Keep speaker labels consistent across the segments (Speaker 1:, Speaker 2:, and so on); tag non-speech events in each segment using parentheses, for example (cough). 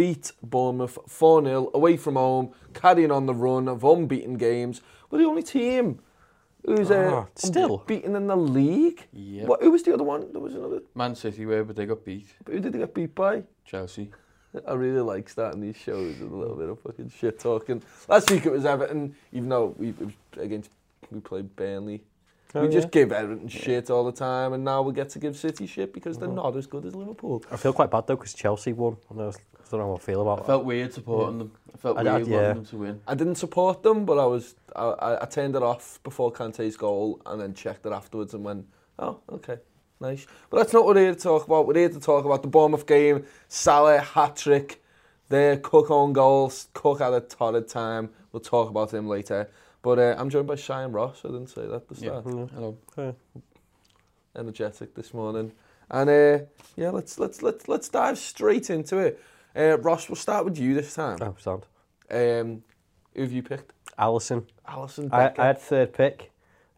Speaker 1: beat Bournemouth 4-0 away from home, carrying on the run of unbeaten games. We're the only team who's uh,
Speaker 2: Oh, still?
Speaker 1: beaten in the league.
Speaker 3: Yep.
Speaker 1: What, who was the other one? There was another.
Speaker 3: Man City were, but they got beat.
Speaker 1: But Who did they get beat by?
Speaker 3: Chelsea. (laughs)
Speaker 1: I really like starting these shows with a little bit of fucking shit talking. Last week it was Everton, even though we against we played Burnley.
Speaker 2: Oh,
Speaker 1: we just
Speaker 2: yeah.
Speaker 1: give Everton shit all the time, and now we get to give City shit because
Speaker 2: Uh-huh.
Speaker 1: they're not as good as Liverpool.
Speaker 2: I feel quite bad though because Chelsea won. I, know, I don't know how I feel about
Speaker 3: I felt weird supporting yeah. them. I felt
Speaker 2: I,
Speaker 3: weird
Speaker 2: I,
Speaker 3: yeah. them to win.
Speaker 1: I didn't support them, but I was I, I, I turned it off before Kante's goal and then checked it afterwards and went, oh, okay, nice. But that's not what we're here to talk about. We're here to talk about the Bournemouth game, Salah hat-trick, their Cook on goals, Cook had a torrid time. We'll talk about him later. But uh, I'm joined by Shine Ross. I didn't say that at the start. Yeah.
Speaker 3: Hello.
Speaker 2: Hey.
Speaker 1: Energetic this morning. And uh, yeah, let's let's let's let's dive straight into it. Uh, Ross, we'll start with you this time.
Speaker 2: Oh, sound.
Speaker 1: Um, who have you picked?
Speaker 2: Alisson.
Speaker 1: Alisson
Speaker 2: I, I had third pick,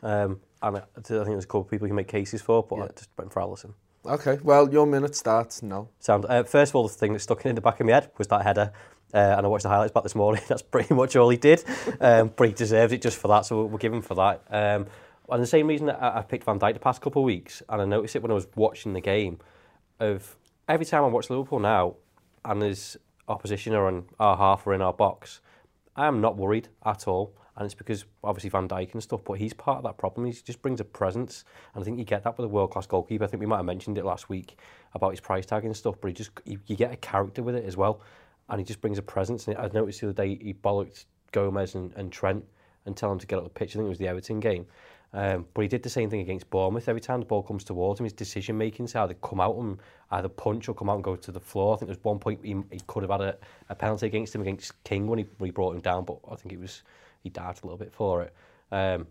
Speaker 2: um, and I, I think there's a couple of people you can make cases for, but
Speaker 1: Yeah.
Speaker 2: I just went for Alisson.
Speaker 1: Okay, well, your minute starts now.
Speaker 2: Sound. Uh, first of all, the thing that stuck in the back of my head was that header. Uh, and I watched the highlights back this morning. (laughs) That's pretty much all he did. Um, but he deserves it just for that, so we'll, we'll give him for that. Um, and the same reason that I, I picked Van Dijk the past couple of weeks, and I noticed it when I was watching the game, of every time I watch Liverpool now, and his opposition are on our half or in our box, I am not worried at all. And it's because obviously Van Dijk and stuff, but he's part of that problem. He just brings a presence, and I think you get that with a world class goalkeeper. I think we might have mentioned it last week about his price tag and stuff, but he just you get a character with it as well, and he just brings a presence. And I noticed the other day he bollocked Gomez and, and Trent and tell him to get out of the pitch. I think it was the Everton game, um, but he did the same thing against Bournemouth. Every time the ball comes towards him, his decision making is either come out and either punch or come out and go to the floor. I think there's one point he, he could have had a, a penalty against him against King when he, when he brought him down, but I think it was he dived a little bit for it. Um,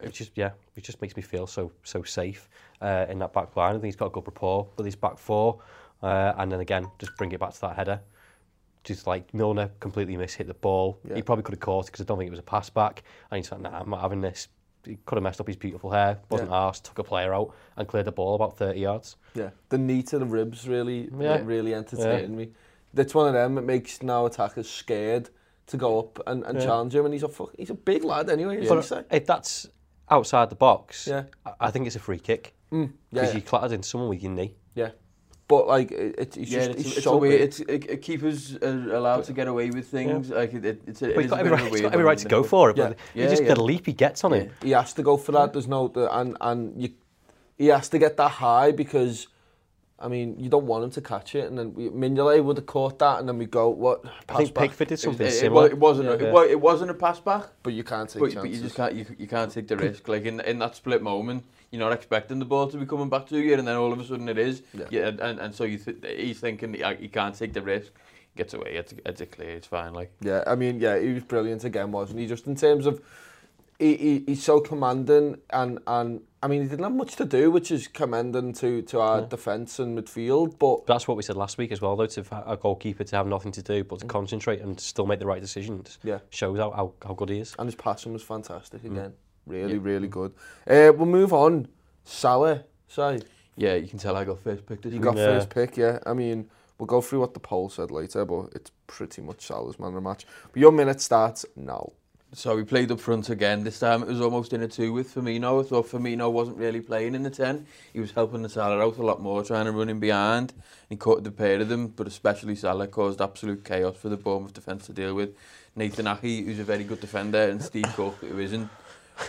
Speaker 2: it just yeah, it just makes me feel so so safe uh, in that back line. I think he's got a good rapport with his back four, uh, and then again just bring it back to that header. Just like Milner completely miss hit the ball.
Speaker 1: Yeah.
Speaker 2: He probably could have caught it because I don't think it was a pass back. And he's like, nah, I'm not having this. he could have messed up his beautiful hair, wasn't
Speaker 1: yeah.
Speaker 2: arsed, took a player out and cleared the ball about 30 yards.
Speaker 1: Yeah, the knee to the ribs really,
Speaker 2: yeah.
Speaker 1: really entertained yeah. me. That's one of them that makes now attackers scared to go up and, and
Speaker 2: yeah.
Speaker 1: challenge him, and he's a fuck, he's a big lad anyway. Yeah.
Speaker 2: But if that's outside the box,
Speaker 1: yeah.
Speaker 2: I, I think it's a free kick because
Speaker 1: mm.
Speaker 2: yeah,
Speaker 1: yeah.
Speaker 2: you clattered in someone with your knee.
Speaker 1: Yeah. But like, it, it, he's
Speaker 3: yeah,
Speaker 1: just
Speaker 3: it's,
Speaker 1: he's
Speaker 3: it's
Speaker 1: so
Speaker 3: a way, it's it, it keepers are uh, allowed to get away with things. Like it, it, it's a,
Speaker 2: But
Speaker 3: it
Speaker 2: he's got
Speaker 3: a
Speaker 2: every
Speaker 3: bit of
Speaker 2: right,
Speaker 3: a
Speaker 2: he's
Speaker 3: weird
Speaker 2: got every right to go for it.
Speaker 1: Yeah.
Speaker 2: But
Speaker 3: Yeah,
Speaker 2: you just
Speaker 3: yeah.
Speaker 2: get a leap he gets on him.
Speaker 1: he has to go for that. There's no, the, and and you, he has to get that high because, I mean, you don't want him to catch it, and then we, Mignolet would have caught that, and then we go what?
Speaker 2: I think
Speaker 1: back.
Speaker 2: Pickford did something
Speaker 3: it, it,
Speaker 2: similar.
Speaker 3: it wasn't.
Speaker 2: Yeah.
Speaker 3: a, it, it wasn't a pass back.
Speaker 1: but you can't take
Speaker 3: But,
Speaker 1: chances.
Speaker 3: but you just can't. You, you can't take the risk. Like in in that split moment, you're not expecting the ball to be coming back to you, and then all of a sudden it is.
Speaker 1: Yeah.
Speaker 3: yeah and, and, so you th he's thinking he can't take the risk. Gets away, it's, it's a clear, it's fine. Like
Speaker 1: yeah, I mean, yeah, he was brilliant again, wasn't he? Just in terms of he, he, he's so commanding and and I mean he didn't have much to do which is commending to to our yeah. defence and midfield but
Speaker 2: that's what we said last week as well though to a goalkeeper to have nothing to do but to mm. concentrate and still make the right decisions
Speaker 1: yeah
Speaker 2: shows how, how, how good he is
Speaker 1: and his passing was fantastic mm. again mm. Really,
Speaker 3: yep.
Speaker 1: really good. Uh, we'll move on. Salah, say.
Speaker 3: Yeah, you can tell I got first pick this
Speaker 1: You
Speaker 3: week.
Speaker 1: got
Speaker 2: yeah.
Speaker 1: first pick, yeah. I mean, we'll go through what the poll said later, but it's pretty much Salah's man of the match. But your minute starts now.
Speaker 3: So we played up front again. This time it was almost in a two with Firmino. I thought Firmino wasn't really playing in the 10. He was helping the Salah out a lot more, trying to run in behind. He caught the pair of them, but especially Salah caused absolute chaos for the Bournemouth defence to deal with. Nathan Ahi, who's a very good defender, and Steve Cook, who isn't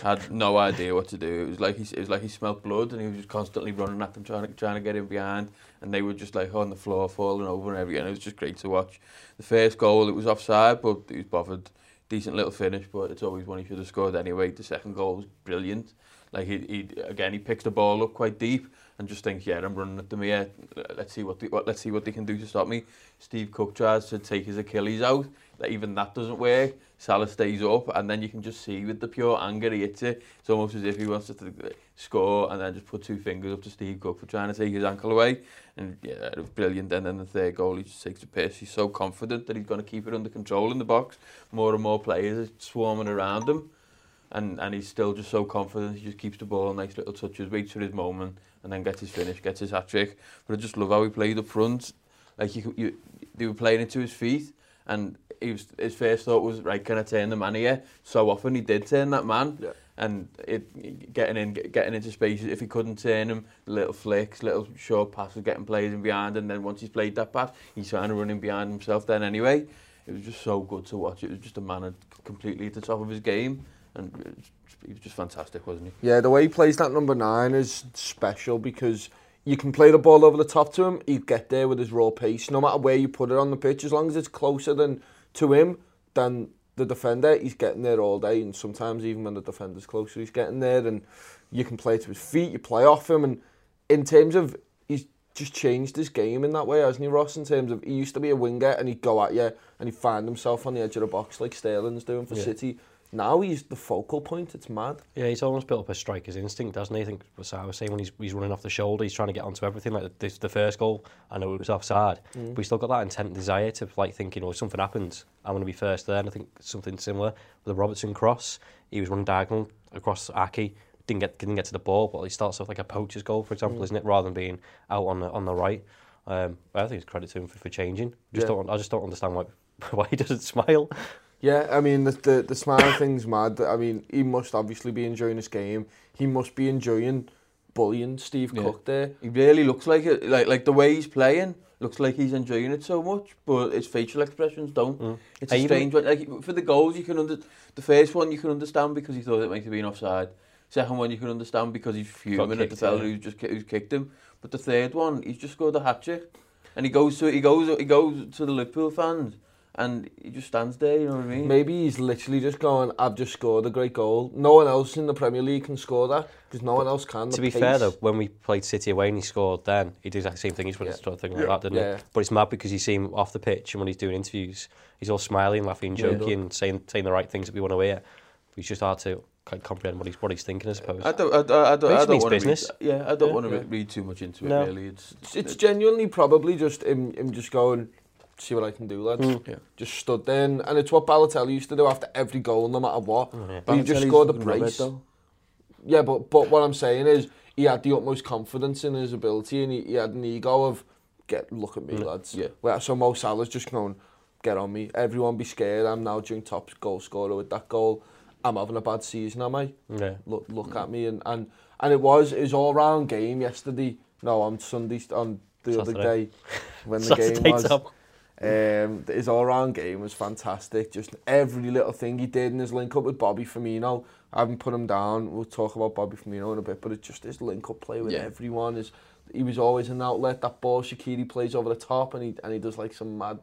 Speaker 3: had no idea what to do. It was like he, it was like he smelled blood and he was just constantly running at them, trying to, trying to get in behind. And they were just like on the floor, falling over and everything. It was just great to watch. The first goal, it was offside, but he was bothered. Decent little finish, but it's always one he should have scored anyway. The second goal was brilliant. Like he, he again, he picks the ball up quite deep and just thinks, yeah, I'm running at them here. Let's see what, the, what let's see what they can do to stop me. Steve Cook tries to take his Achilles out. That even that doesn't work. Salah stays up, and then you can just see with the pure anger he hits it. It's almost as if he wants to uh, score and then just put two fingers up to Steve Cook for trying to take his ankle away. And yeah, it was brilliant. And then the third goal, he just takes the piss. He's so confident that he's going to keep it under control in the box. More and more players are swarming around him. And, and he's still just so confident. He just keeps the ball, nice little touches, waits for his moment, and then gets his finish, gets his hat trick. But I just love how he played up front. Like you, you, they were playing it to his feet, And he was, his first thought was, right, can I turn the man here? So often he did turn that man.
Speaker 1: Yeah.
Speaker 3: And it, getting in, getting into spaces, if he couldn't turn him, little flicks, little short passes, getting players in behind, and then once he's played that pass, he's trying to run in behind himself then anyway. It was just so good to watch. It was just a man completely at the top of his game. And he was just fantastic, wasn't he?
Speaker 1: Yeah, the way he plays that number nine is special because you can play the ball over the top to him, he'd get there with his raw pace. No matter where you put it on the pitch, as long as it's closer than to him than the defender, he's getting there all day. And sometimes even when the defender's closer, he's getting there. And you can play to his feet, you play off him. And in terms of, he's just changed his game in that way, hasn't he, Ross? In terms of, he used to be a winger and he'd go at you and he'd find himself on the edge of the box like Sterling's doing for
Speaker 2: yeah.
Speaker 1: City. Now he's the focal point, it's mad.
Speaker 2: Yeah, he's almost built up a striker's instinct, doesn't he? I think what I was saying when he's, he's running off the shoulder, he's trying to get onto everything. Like the, the first goal, I know it was offside, but he's still got that intent and desire to like thinking, oh, if something happens, I'm going to be first there. And I think something similar with the Robertson cross. He was running diagonal across Aké, didn't get didn't get to the ball, but he starts off like a poacher's goal, for example, isn't it? Rather than being out on the on the right. Um, I think it's credit to him for, for changing. Just
Speaker 1: Yeah.
Speaker 2: don't, I just don't understand why (laughs) why he doesn't smile.
Speaker 1: Yeah, I mean the the, the smile thing's mad. I mean he must obviously be enjoying his game. He must be enjoying bullying Steve
Speaker 3: Yeah.
Speaker 1: Cook there.
Speaker 3: He really looks like it. Like like the way he's playing looks like he's enjoying it so much, but his facial expressions don't.
Speaker 2: Mm.
Speaker 3: It's
Speaker 2: I
Speaker 3: a strange one. Like for the goals, you can under the first one you can understand because he thought it might have been offside. Second one you can understand because he's fuming at the
Speaker 2: kicked,
Speaker 3: fella
Speaker 2: yeah.
Speaker 3: who's just who's kicked him. But the third one, he's just scored a hat trick, and he goes to he goes he goes to the Liverpool fans, and he just stands there. You know what I mean?
Speaker 1: Maybe he's literally just going, I've just scored a great goal. No one else in the Premier League can score that because no one else can.
Speaker 2: To be
Speaker 1: pace.
Speaker 2: fair though, when we played City away and he scored then, he did exactly the same thing. He's put
Speaker 1: Yeah.
Speaker 2: a sort of thing like that, didn't
Speaker 1: Yeah.
Speaker 2: he? But it's mad because you see him off the pitch and when he's doing interviews, he's all smiling, laughing,
Speaker 1: Yeah.
Speaker 2: joking, saying saying the right things that we want to hear. But it's just hard to kind of comprehend what he's what he's thinking, I suppose.
Speaker 3: I don't, I, don't- I don't, I don't
Speaker 2: means
Speaker 3: want to
Speaker 2: business.
Speaker 3: read, yeah, I don't
Speaker 2: Yeah.
Speaker 3: want to
Speaker 1: Yeah.
Speaker 3: read too much into it.
Speaker 2: No.
Speaker 3: Really, it's
Speaker 1: It's, it's genuinely probably just him, him just going, see what I can do, lads.
Speaker 2: Mm.
Speaker 3: Yeah.
Speaker 1: Just stood there, and, and it's what Balotelli used to do after every goal, no matter what.
Speaker 2: yeah.
Speaker 1: He just scored a brace. Yeah, but but what I'm saying is he had the utmost confidence in his ability, and he, he had an ego of get look at me,
Speaker 2: Mm.
Speaker 1: lads.
Speaker 3: Yeah.
Speaker 1: Where so Mo Salah's just going, get on me. Everyone be scared. I'm now doing top goal scorer with that goal. I'm having a bad season, am I?
Speaker 2: yeah.
Speaker 1: Look look at me, and and and it was it was all round game yesterday. No, on Sunday on the other day when the (laughs) game was.
Speaker 2: Tom.
Speaker 1: Um, his all-round game was fantastic. Just every little thing he did in his link-up with Bobby Firmino. I haven't put him down. We'll talk about Bobby Firmino in a bit, but it's just his link-up play with
Speaker 3: Yeah.
Speaker 1: everyone. Is he was always an outlet. That ball Shaqiri plays over the top, and he and he does like some mad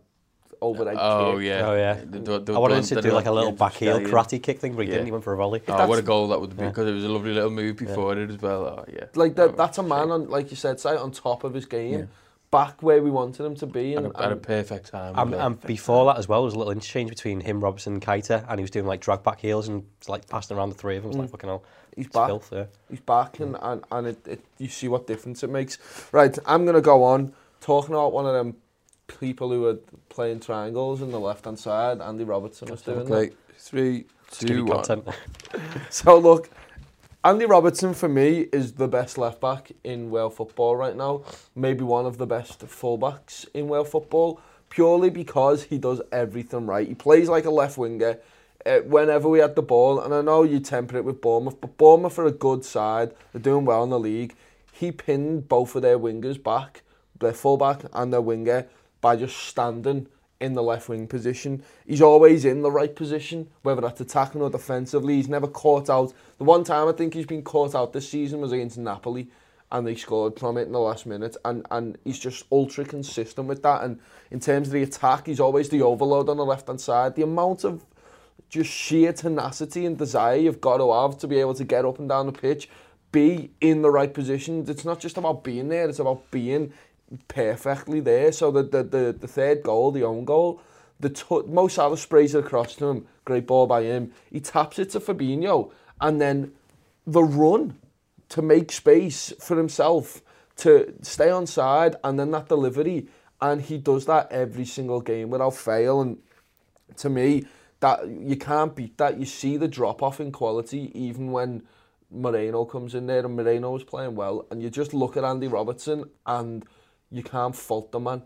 Speaker 1: overhead
Speaker 3: Oh
Speaker 1: kick.
Speaker 3: yeah.
Speaker 2: Oh yeah.
Speaker 3: The- the- the
Speaker 2: I wanted him to do
Speaker 3: the-
Speaker 2: like a little
Speaker 3: yeah,
Speaker 2: back heel
Speaker 3: scallion.
Speaker 2: karate kick thing, but he
Speaker 3: Yeah.
Speaker 2: didn't. He went for a volley.
Speaker 3: Oh, what a goal that would be
Speaker 2: Yeah.
Speaker 3: because it was a lovely little move before it as well. Oh yeah.
Speaker 1: Like that. That's a man on, like you said, say on top of his game,
Speaker 3: Yeah.
Speaker 1: back where we wanted him to be. And,
Speaker 3: a, at a perfect time.
Speaker 2: And, and before that as well, there was a little interchange between him, Robertson and Keita, and he was doing like drag back heels and like passing around the three of them. It was mm. like fucking hell.
Speaker 1: He's back.
Speaker 2: Filth, yeah.
Speaker 1: He's back mm. and, and, and it, it, you see what difference it makes. Right, I'm going to go on talking about one of them people who were playing triangles in the left-hand side. Andy Robertson was doing
Speaker 3: okay. that.
Speaker 2: Three,
Speaker 3: two, one. (laughs)
Speaker 1: so look, Andy Robertson for me is the best left back in Wales football right now. Maybe one of the best fullbacks in Wales football, purely because he does everything right. He plays like a left winger. Uh, whenever we had the ball, and I know you temper it with Bournemouth, but Bournemouth are a good side. They're doing well in the league. He pinned both of their wingers back, their fullback and their winger, by just standing in the left wing position. He's always in the right position, whether that's attacking or defensively. He's never caught out. The one time I think he's been caught out this season was against Napoli, and they scored from it in the last minute. And and he's just ultra consistent with that. And in terms of the attack, he's always the overload on the left hand side. The amount of just sheer tenacity and desire you've got to have to be able to get up and down the pitch, be in the right positions. It's not just about being there, it's about being perfectly there. So the, the, the, the third goal, the own goal, the t- Mo Salah sprays it across to him, great ball by him. He taps it to Fabinho, and then the run to make space for himself to stay on side, and then that delivery, and he does that every single game without fail. And to me, that you can't beat that. You see the drop off in quality even when Moreno comes in there, and Moreno is playing well, and you just look at Andy Robertson and you can't fault the man.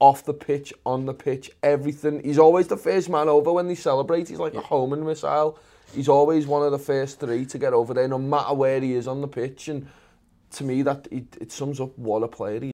Speaker 1: Off the pitch, on the pitch, everything. He's always the first man over when they celebrate. He's like a homing missile. He's always one of the first three to get over there, no matter where he is on the pitch. And to me, that it, it sums up what a player he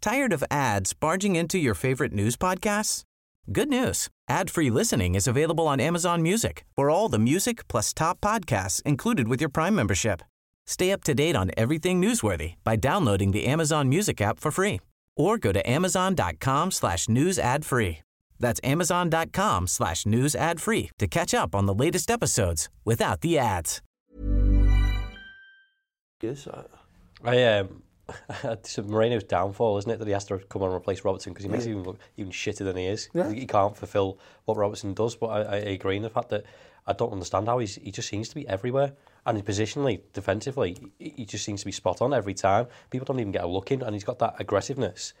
Speaker 4: Tired of ads barging into your favorite news podcasts? Good news. Ad-free listening is available on Amazon Music for all the music plus top podcasts included with your Prime membership. Stay up to date on everything newsworthy by downloading the Amazon Music app for free or go to amazon.com slash news ad free. That's amazon.com slash news ad free to catch up on the latest episodes without the ads.
Speaker 1: is. Uh,
Speaker 2: I um, (laughs) it's Moreno's downfall, isn't it, that he has to come on and replace Robertson because he makes him even look even shitter than he is.
Speaker 1: Yeah.
Speaker 2: He can't fulfil what Robertson does. But I, I agree in the fact that I don't understand how he's he just seems to be everywhere. And positionally, defensively, he, just seems to be spot on every time. People don't even get a look in, and he's got that aggressiveness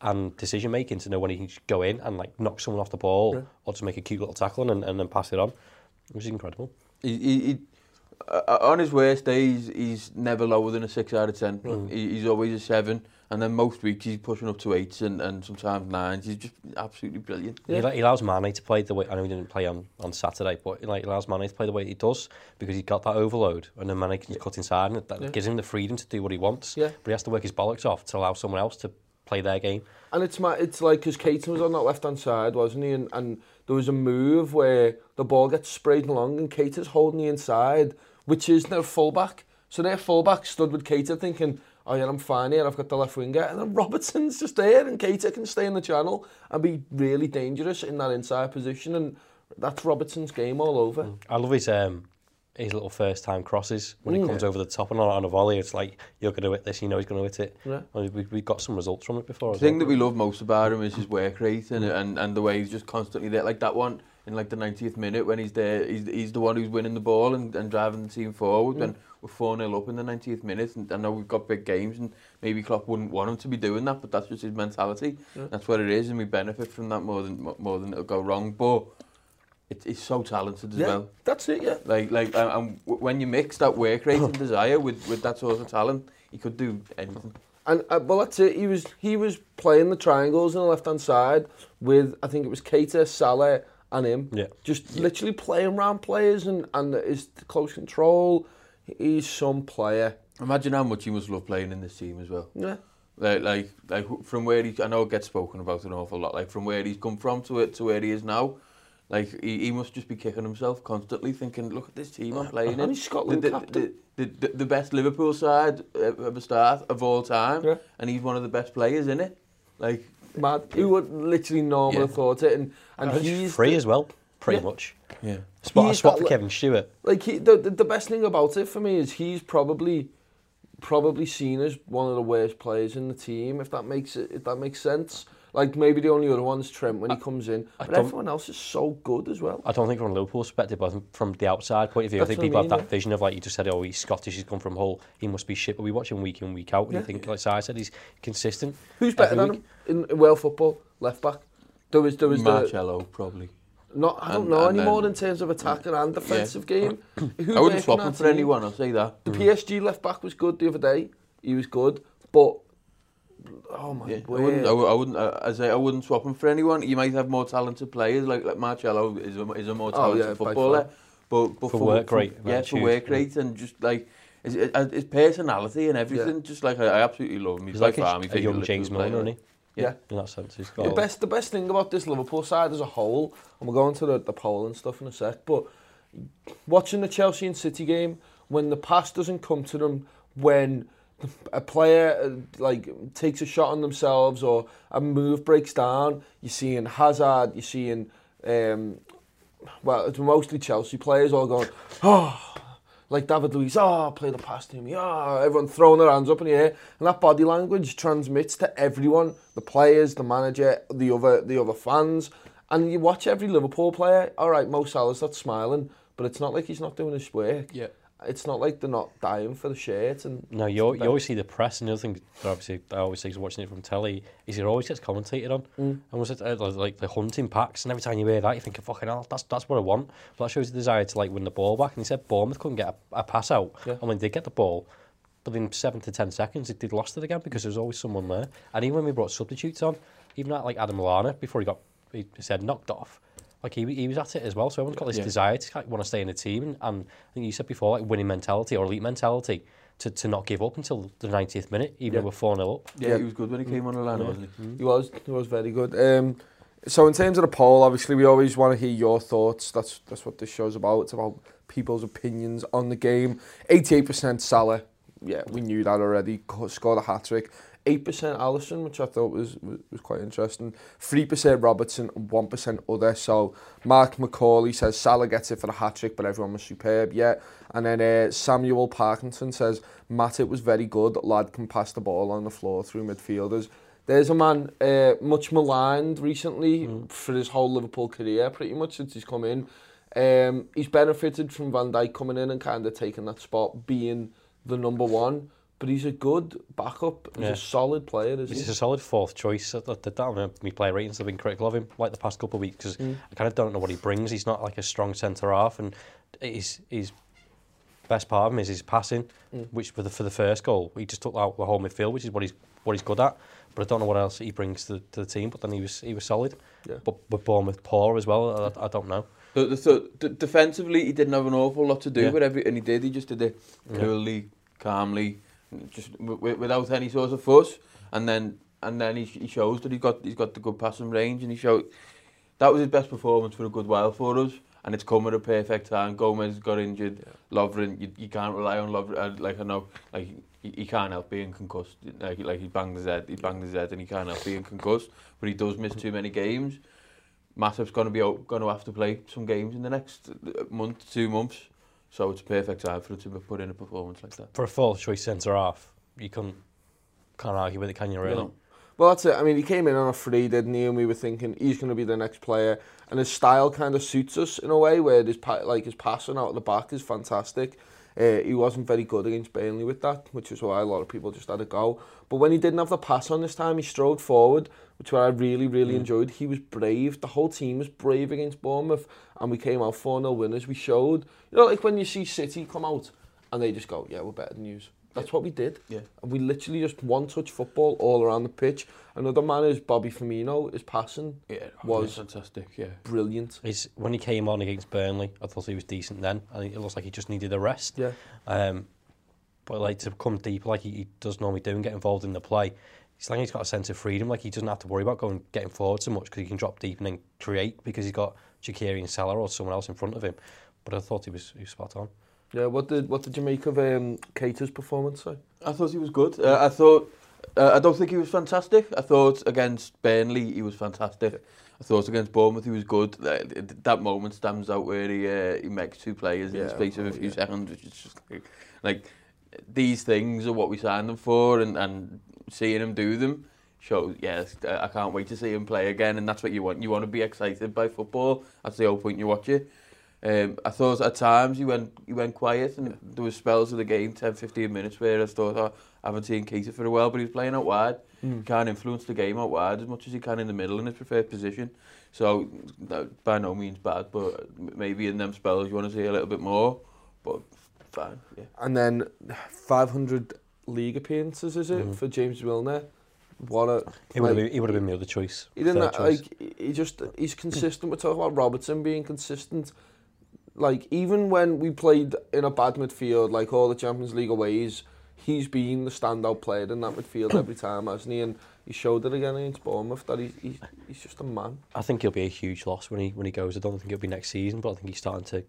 Speaker 2: and decision making to know when he can just go in and like knock someone off the ball or just make a cute little tackle and, and then pass it on, which is incredible.
Speaker 3: He, he, uh, on his worst days, he's never lower than a six out of ten. He, he's always a seven, and then most weeks he's pushing up to eights and, and sometimes nines. He's just absolutely brilliant.
Speaker 2: He, he allows Mane to play the way I know he didn't play on, on Saturday, but he like, allows Mane to play the way he does because he's got that overload, and then Mane can cut inside, and that gives him the freedom to do what he wants.
Speaker 1: Yeah.
Speaker 2: But he has to work his bollocks off to allow someone else to play their game.
Speaker 1: And it's my it's like because Caton was on that left hand side, wasn't he? And, and there was a move where the ball gets sprayed along and Caton's holding the inside, which is their fullback. So their fullback stood with Caton thinking, oh yeah, I'm fine here, I've got the left winger. And then Robertson's just there and Cater can stay in the channel and be really dangerous in that inside position. And that's Robertson's game all over. Mm.
Speaker 2: I love his um, his little first time crosses when mm, he comes over the top and on, on a volley it's like you're going to hit this you know he's going to hit it
Speaker 1: yeah.
Speaker 2: I we, we got some results from it before
Speaker 3: the thing
Speaker 2: well.
Speaker 3: that we love most about him is his work rate and, and, and the way he's just constantly there like that one in like the 90th minute when he's there he's, he's the one who's winning the ball and, and driving the team forward mm. we're 4-0 up in the 90th minute and I know we've got big games and maybe Klopp wouldn't want him to be doing that but that's just his mentality yeah. that's what it is and we benefit from that more than more than it'll go wrong but it, he's so talented as
Speaker 1: Yeah,
Speaker 3: well.
Speaker 1: that's it. Yeah.
Speaker 3: Like, like, and, and when you mix that work rate and (coughs) desire with, with that sort of talent, he could do anything.
Speaker 1: And uh, well, that's it. He was he was playing the triangles on the left hand side with I think it was Keita, Salah, and him.
Speaker 2: Yeah.
Speaker 1: Just literally playing round players and and his close control. He's some player.
Speaker 3: Imagine how much he must love playing in this team as well.
Speaker 1: Yeah.
Speaker 3: Like, like, like from where he, I know it gets spoken about an awful lot. Like from where he's come from to it to where he is now. Like he, he must just be kicking himself constantly, thinking, "Look at this team I'm uh, playing in."
Speaker 1: He's Scotland
Speaker 3: the, the,
Speaker 1: captain.
Speaker 3: the, the, the best Liverpool side of a start of all time,
Speaker 1: Yeah.
Speaker 3: and he's one of the best players in it. Like,
Speaker 1: Mad. Who would literally normally
Speaker 3: Yeah.
Speaker 1: have thought it? And and
Speaker 2: And
Speaker 1: he's
Speaker 2: he's free
Speaker 1: the-
Speaker 2: as well, pretty
Speaker 1: Yeah.
Speaker 2: much.
Speaker 3: yeah,
Speaker 2: Spot, a
Speaker 1: He's
Speaker 2: spot
Speaker 1: got
Speaker 2: for Kevin Stewart.
Speaker 1: like he, the, the the best thing about it for me is he's probably probably seen as one of the worst players in the team. If that makes it, if that makes sense. Like maybe the only other one's Trent when he comes in, but everyone else is so good as well.
Speaker 2: I don't think from a Liverpool perspective, but from the outside point of view,
Speaker 1: That's
Speaker 2: I think
Speaker 1: what I
Speaker 2: people
Speaker 1: mean,
Speaker 2: have
Speaker 1: yeah.
Speaker 2: that vision of like you just said, oh, he's Scottish, he's come from Hull, he must be shit. But we watch him week in, week out, and
Speaker 1: Yeah.
Speaker 2: you think, like Si said, he's consistent.
Speaker 1: Who's better than
Speaker 2: week.
Speaker 1: him in, in World football? Left back. There was there was the,
Speaker 3: probably.
Speaker 1: not I don't
Speaker 3: and-
Speaker 1: know
Speaker 3: and
Speaker 1: anymore
Speaker 3: then-
Speaker 1: in terms of attacking and defensive game. (coughs) Who
Speaker 3: I wouldn't
Speaker 1: worked
Speaker 3: swap
Speaker 1: in
Speaker 3: him for
Speaker 1: team?
Speaker 3: anyone. I'll say that.
Speaker 1: The PSG left back was good the other day. He was good, but Oh my
Speaker 3: yeah,
Speaker 1: word.
Speaker 3: I wouldn't, uh, I, I wouldn't, uh, I say I wouldn't swap him for anyone. You might have more talented players, like, like Marcello is a, is a more
Speaker 1: oh,
Speaker 3: talented
Speaker 1: oh, yeah,
Speaker 3: footballer. But, but
Speaker 2: for, for work rate.
Speaker 3: Yeah, for work rate yeah. and just like his, his personality and everything. Yeah. Just like I, I absolutely love him. He's,
Speaker 2: he's like,
Speaker 3: like
Speaker 2: a, a,
Speaker 3: a
Speaker 2: young James Milner, isn't he?
Speaker 1: Yeah.
Speaker 2: In that sense, he's got...
Speaker 1: The best, the best thing about this Liverpool side as a whole, and we're going to the, the Poland stuff in a sec, but watching the Chelsea and City game, when the pass doesn't come to them, when a player uh, like takes a shot on themselves or a move breaks down, you're seeing Hazard, you're seeing um, well, it's mostly Chelsea players all going, oh, like David Luiz, oh, play the pass to me, oh, everyone throwing their hands up in the air, and that body language transmits to everyone, the players, the manager, the other, the other fans, and you watch every Liverpool player, all right, Mo Salah's not smiling, but it's not like he's not doing his work.
Speaker 3: Yeah.
Speaker 1: It's not like they're not dying for the shirt. And
Speaker 2: No, you, you always see the press, and the other thing obviously I always see is watching it from telly is it always gets commentated on. Mm. And was it uh, like- the hunting packs, and every time you hear that, you think, fucking hell, that's that's what I want. But that shows the desire to like win the ball back. And he said Bournemouth couldn't get a, a pass out,
Speaker 1: Yeah.
Speaker 2: and when they get the ball, within seven to ten seconds, they did lost it again because there was always someone there. And even when we brought substitutes on, even at like Adam Lallana before he got he said knocked off. like he, he was at it as well. So everyone's got this
Speaker 3: yeah.
Speaker 2: desire to like, want to stay in the team. And, and I think you said before, like winning mentality or elite mentality to, to not give up until the 90th minute, even
Speaker 1: yeah.
Speaker 2: though we're 4 0 up.
Speaker 3: Yeah,
Speaker 1: yeah,
Speaker 3: he was good when he came on the line, yeah. wasn't he? Mm.
Speaker 1: He was, he was very good. Um, so in terms of the poll, obviously we always want to hear your thoughts. That's that's what this show's about. It's about people's opinions on the game. 88% Salah. Yeah, we knew that already. Scored a hat-trick. 8% Allison, which I thought was, was, was quite interesting. 3% Robertson and 1% other. So Mark McCauley says Salah gets it for the hat-trick, but everyone was superb, yeah. And then uh, Samuel Parkinson says Matic was very good, lad can pass the ball on the floor through midfielders. There's a man uh, much maligned recently mm. for his whole Liverpool career, pretty much, since he's come in. Um, he's benefited from Van Dijk coming in and kind of taking that spot, being the number one but he's a good backup. He's
Speaker 2: yeah.
Speaker 1: a solid player, isn't
Speaker 2: he's
Speaker 1: he?
Speaker 2: a solid fourth choice. I, I, I me player ratings have been critical of him, like the past couple of weeks, because mm. I kind of don't know what he brings. He's not like a strong centre-half, and his his best part of him is his passing, mm. which for the, for the first goal, he just took out the whole midfield, which is what he's what he's good at. But I don't know what else he brings to, the, to the team. But then he was he was solid.
Speaker 1: Yeah.
Speaker 2: But but Bournemouth poor as well. I, I don't know.
Speaker 3: So, so defensively, he didn't have an awful lot to do
Speaker 2: yeah.
Speaker 3: with every, and he did. He just did it coolly, calmly just without any sort of fuss, and then and then he, he shows that he got he's got the good passing range, and he showed that was his best performance for a good while for us. And it's come at a perfect time. Gomez got injured. Yeah. Lovren, you, you can't rely on Lovren. Uh, like I know, like he, he can't help being concussed. Like, like he banged his head, he banged his head, and he can't help being concussed. But he does miss too many games. Matip's going to be going to have to play some games in the next uh, month, two months. So it's a perfect time for him to put in a performance like that.
Speaker 2: For a fourth choice centre half, you couldn't can't argue with it, can you? Really?
Speaker 3: No.
Speaker 1: Well, that's it. I mean, he came in on a free, didn't he? And we were thinking he's going to be the next player, and his style kind of suits us in a way where his like his passing out of the back is fantastic. Uh, he wasn't very good against Burnley with that, which is why a lot of people just had a go. But when he didn't have the pass on this time, he strode forward, which I really, really mm. enjoyed. He was brave. The whole team was brave against Bournemouth, and we came out 4-0 winners. We showed, you know, like when you see City come out and they just go, yeah, we're better than you. That's yeah. what we did.
Speaker 3: Yeah.
Speaker 1: And we literally just one-touch football all around the pitch. Another man is Bobby Firmino. His passing
Speaker 3: yeah, oh,
Speaker 1: was
Speaker 3: fantastic. Yeah,
Speaker 1: brilliant.
Speaker 2: He's, when he came on against Burnley, I thought he was decent then. I think it looks like he just needed a rest.
Speaker 1: Yeah.
Speaker 2: Um, but like to come deep like he, he does normally do and get involved in the play, he's like he's got a sense of freedom. Like he doesn't have to worry about going getting forward so much because he can drop deep and then create because he's got Shaqiri and Salah or someone else in front of him. But I thought he was, he was spot on.
Speaker 1: Yeah. What did what did you make of um, Keita's performance? Say?
Speaker 3: I thought he was good. Uh, I thought. Uh, I don't think he was fantastic. I thought against Burnley he was fantastic. I thought against Bournemouth he was good. That, that moment stands out where he uh, he makes two players in the
Speaker 1: Yeah,
Speaker 3: space of a
Speaker 1: oh,
Speaker 3: few
Speaker 1: yeah.
Speaker 3: seconds, which is just like, like these things are what we signed them for, and, and seeing him do them shows. Yes, uh, I can't wait to see him play again, and that's what you want. You want to be excited by football. That's the whole point you watch it. Um, I thought at times he went he went quiet and there was spells of the game, 10, 15 minutes where I thought, oh, I haven't seen Keita for a while, but he's playing out wide.
Speaker 1: Mm.
Speaker 3: Can't influence the game out wide as much as he can in the middle in his preferred position. So that, by no means bad, but maybe in them spells you want to see a little bit more. But fine, yeah.
Speaker 1: And then 500 league appearances, is it,
Speaker 2: mm.
Speaker 1: for James Milner? What a...
Speaker 2: He would,
Speaker 1: like,
Speaker 2: been, he would have been the other choice.
Speaker 1: He didn't,
Speaker 2: that, choice.
Speaker 1: like, he just, he's consistent. We're talking about Robertson being consistent. Like, even when we played in a bad midfield, like all the Champions League aways, he's been the standout player in that midfield every time, hasn't he? And he showed it again against Bournemouth that he's, he's, he's just a man.
Speaker 2: I think he'll be a huge loss when he when he goes. I don't think it'll be next season, but I think he's starting to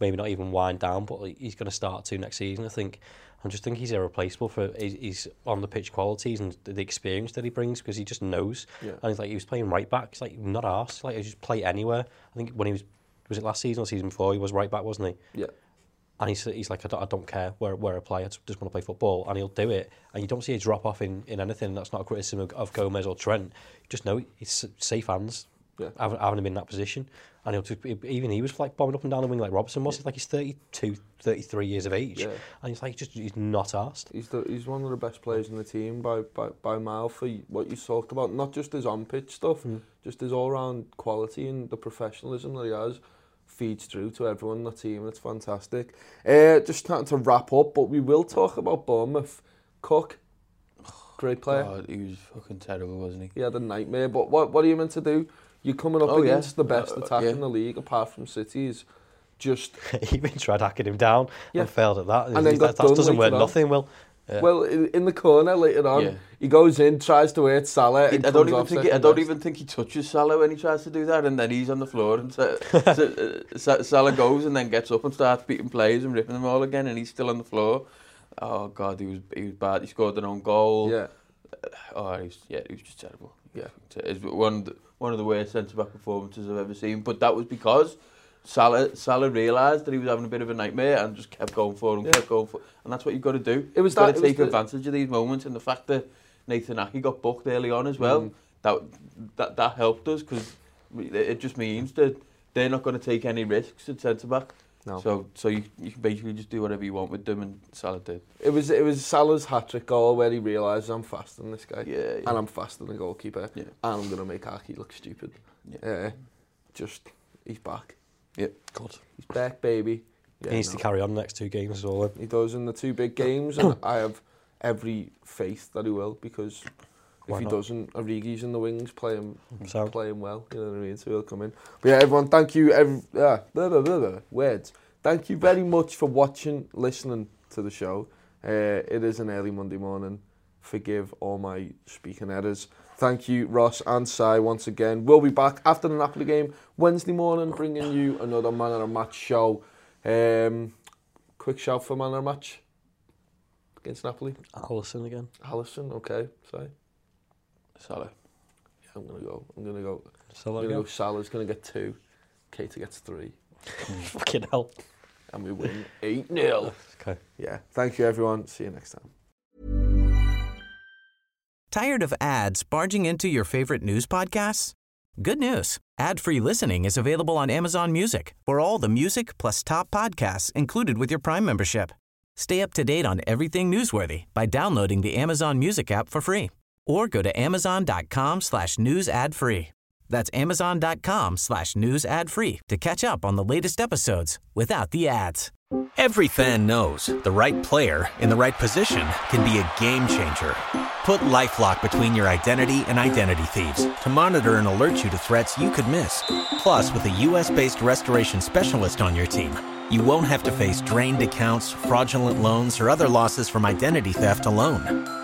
Speaker 2: maybe not even wind down, but like, he's going to start to next season. I think I just think he's irreplaceable for his, his on the pitch qualities and the experience that he brings because he just knows.
Speaker 1: Yeah.
Speaker 2: And he's like he was playing right back. He's like not arse. Like he just play anywhere. I think when he was was it last season or season before he was right back, wasn't he?
Speaker 1: Yeah.
Speaker 2: And he's, he's like, I don't, I don't care where, where I play, I just want to play football. And he'll do it. And you don't see a drop off in, in anything. That's not a criticism of, of Gomez or Trent. You just know it's safe hands
Speaker 1: yeah.
Speaker 2: having, having him in that position. And he'll just, even he was like bombing up and down the wing like Robertson was. Yeah. Like he's 32, 33 years of age.
Speaker 1: Yeah.
Speaker 2: And he's like, just he's not asked.
Speaker 1: He's, the, he's one of the best players in the team by, by, by mile for what you talked about. Not just his on-pitch stuff, mm. just his all-round quality and the professionalism that he has feeds through to everyone in the team and it's fantastic. Uh, just starting to wrap up, but we will talk about Bournemouth. Cook, great player.
Speaker 3: God, he was fucking terrible, wasn't he?
Speaker 1: He had a nightmare, but what, what are you meant to do? You're coming up
Speaker 3: Oh, yeah.
Speaker 1: against the best
Speaker 3: Uh,
Speaker 1: attack
Speaker 3: yeah.
Speaker 1: in the league, apart from City's. Just (laughs)
Speaker 2: he even tried hacking him down
Speaker 1: Yeah.
Speaker 2: and failed at that.
Speaker 1: And then
Speaker 2: He's that
Speaker 1: done
Speaker 2: doesn't work
Speaker 1: on.
Speaker 2: nothing, Will. Yeah.
Speaker 1: well in, in the corner later on,
Speaker 3: Yeah.
Speaker 1: he goes in, tries to hit Salah.
Speaker 3: I don't even think he, I don't
Speaker 1: best.
Speaker 3: even think he touches Salah when he tries to do that, and then he's on the floor, and Sa- (laughs) Sa- Sa- Salah goes and then gets up and starts beating players and ripping them all again, and he's still on the floor. Oh God, he was he was bad. He scored an own goal.
Speaker 1: Yeah,
Speaker 3: Oh, he was, yeah, he was just terrible.
Speaker 1: Yeah.
Speaker 3: It's one one of the worst centre-back performances I've ever seen. But that was because Salah, Salah realised that he was having a bit of a nightmare and just kept going for and
Speaker 1: yeah.
Speaker 3: kept going for And that's what you've got to do.
Speaker 1: It was
Speaker 3: you've
Speaker 1: that, got to
Speaker 3: take advantage of these moments and the fact that Nathan Aki got booked early on as well,
Speaker 1: mm.
Speaker 3: that, that, that helped us because it just means that they're not going to take any risks at centre-back.
Speaker 1: No.
Speaker 3: So so you you can basically just do whatever you want with them, and Salah did.
Speaker 1: It was it was Salah's hat trick goal where he realised I'm faster than this guy.
Speaker 3: Yeah, yeah.
Speaker 1: And I'm faster than the goalkeeper.
Speaker 3: Yeah.
Speaker 1: And I'm gonna make Aki look stupid.
Speaker 3: Yeah.
Speaker 1: Uh, just he's back.
Speaker 3: Yeah.
Speaker 2: God.
Speaker 1: He's back, baby. Yeah,
Speaker 2: he needs
Speaker 1: no.
Speaker 2: to carry on the next two games as well.
Speaker 1: He does in the two big games, and I have every faith that he will because if he
Speaker 2: not?
Speaker 1: doesn't, Origi's in the wings playing
Speaker 2: Sound.
Speaker 1: playing well. You know what I mean? So he'll come in. But yeah, everyone, thank you. Every, yeah, blah, blah, blah, blah, words. Thank you very much for watching, listening to the show. Uh, it is an early Monday morning. Forgive all my speaking errors. Thank you, Ross and Si, once again. We'll be back after the Napoli game Wednesday morning, bringing you another Man of the Match show. Um, quick shout for Man of the Match against Napoli.
Speaker 2: Alisson again.
Speaker 1: Alisson, okay, Si.
Speaker 3: Salah.
Speaker 1: Yeah, I'm gonna go. I'm gonna go.
Speaker 2: So
Speaker 1: I'm gonna go. Salah's gonna get two. Keita gets three. (laughs)
Speaker 2: Fucking hell.
Speaker 1: and we win 8 0. (laughs)
Speaker 2: Okay.
Speaker 1: Yeah. Thank you, everyone. See you next time.
Speaker 4: Tired of ads barging into your favorite news podcasts? Good news. Ad-free listening is available on Amazon Music for all the music plus top podcasts included with your Prime membership. Stay up to date on everything newsworthy by downloading the Amazon Music app for free or go to amazon.com slash news ad free. That's amazon.com slash news ad free to catch up on the latest episodes without the ads.
Speaker 5: Every fan knows the right player in the right position can be a game changer. Put LifeLock between your identity and identity thieves to monitor and alert you to threats you could miss. Plus, with a US-based restoration specialist on your team, you won't have to face drained accounts, fraudulent loans, or other losses from identity theft alone.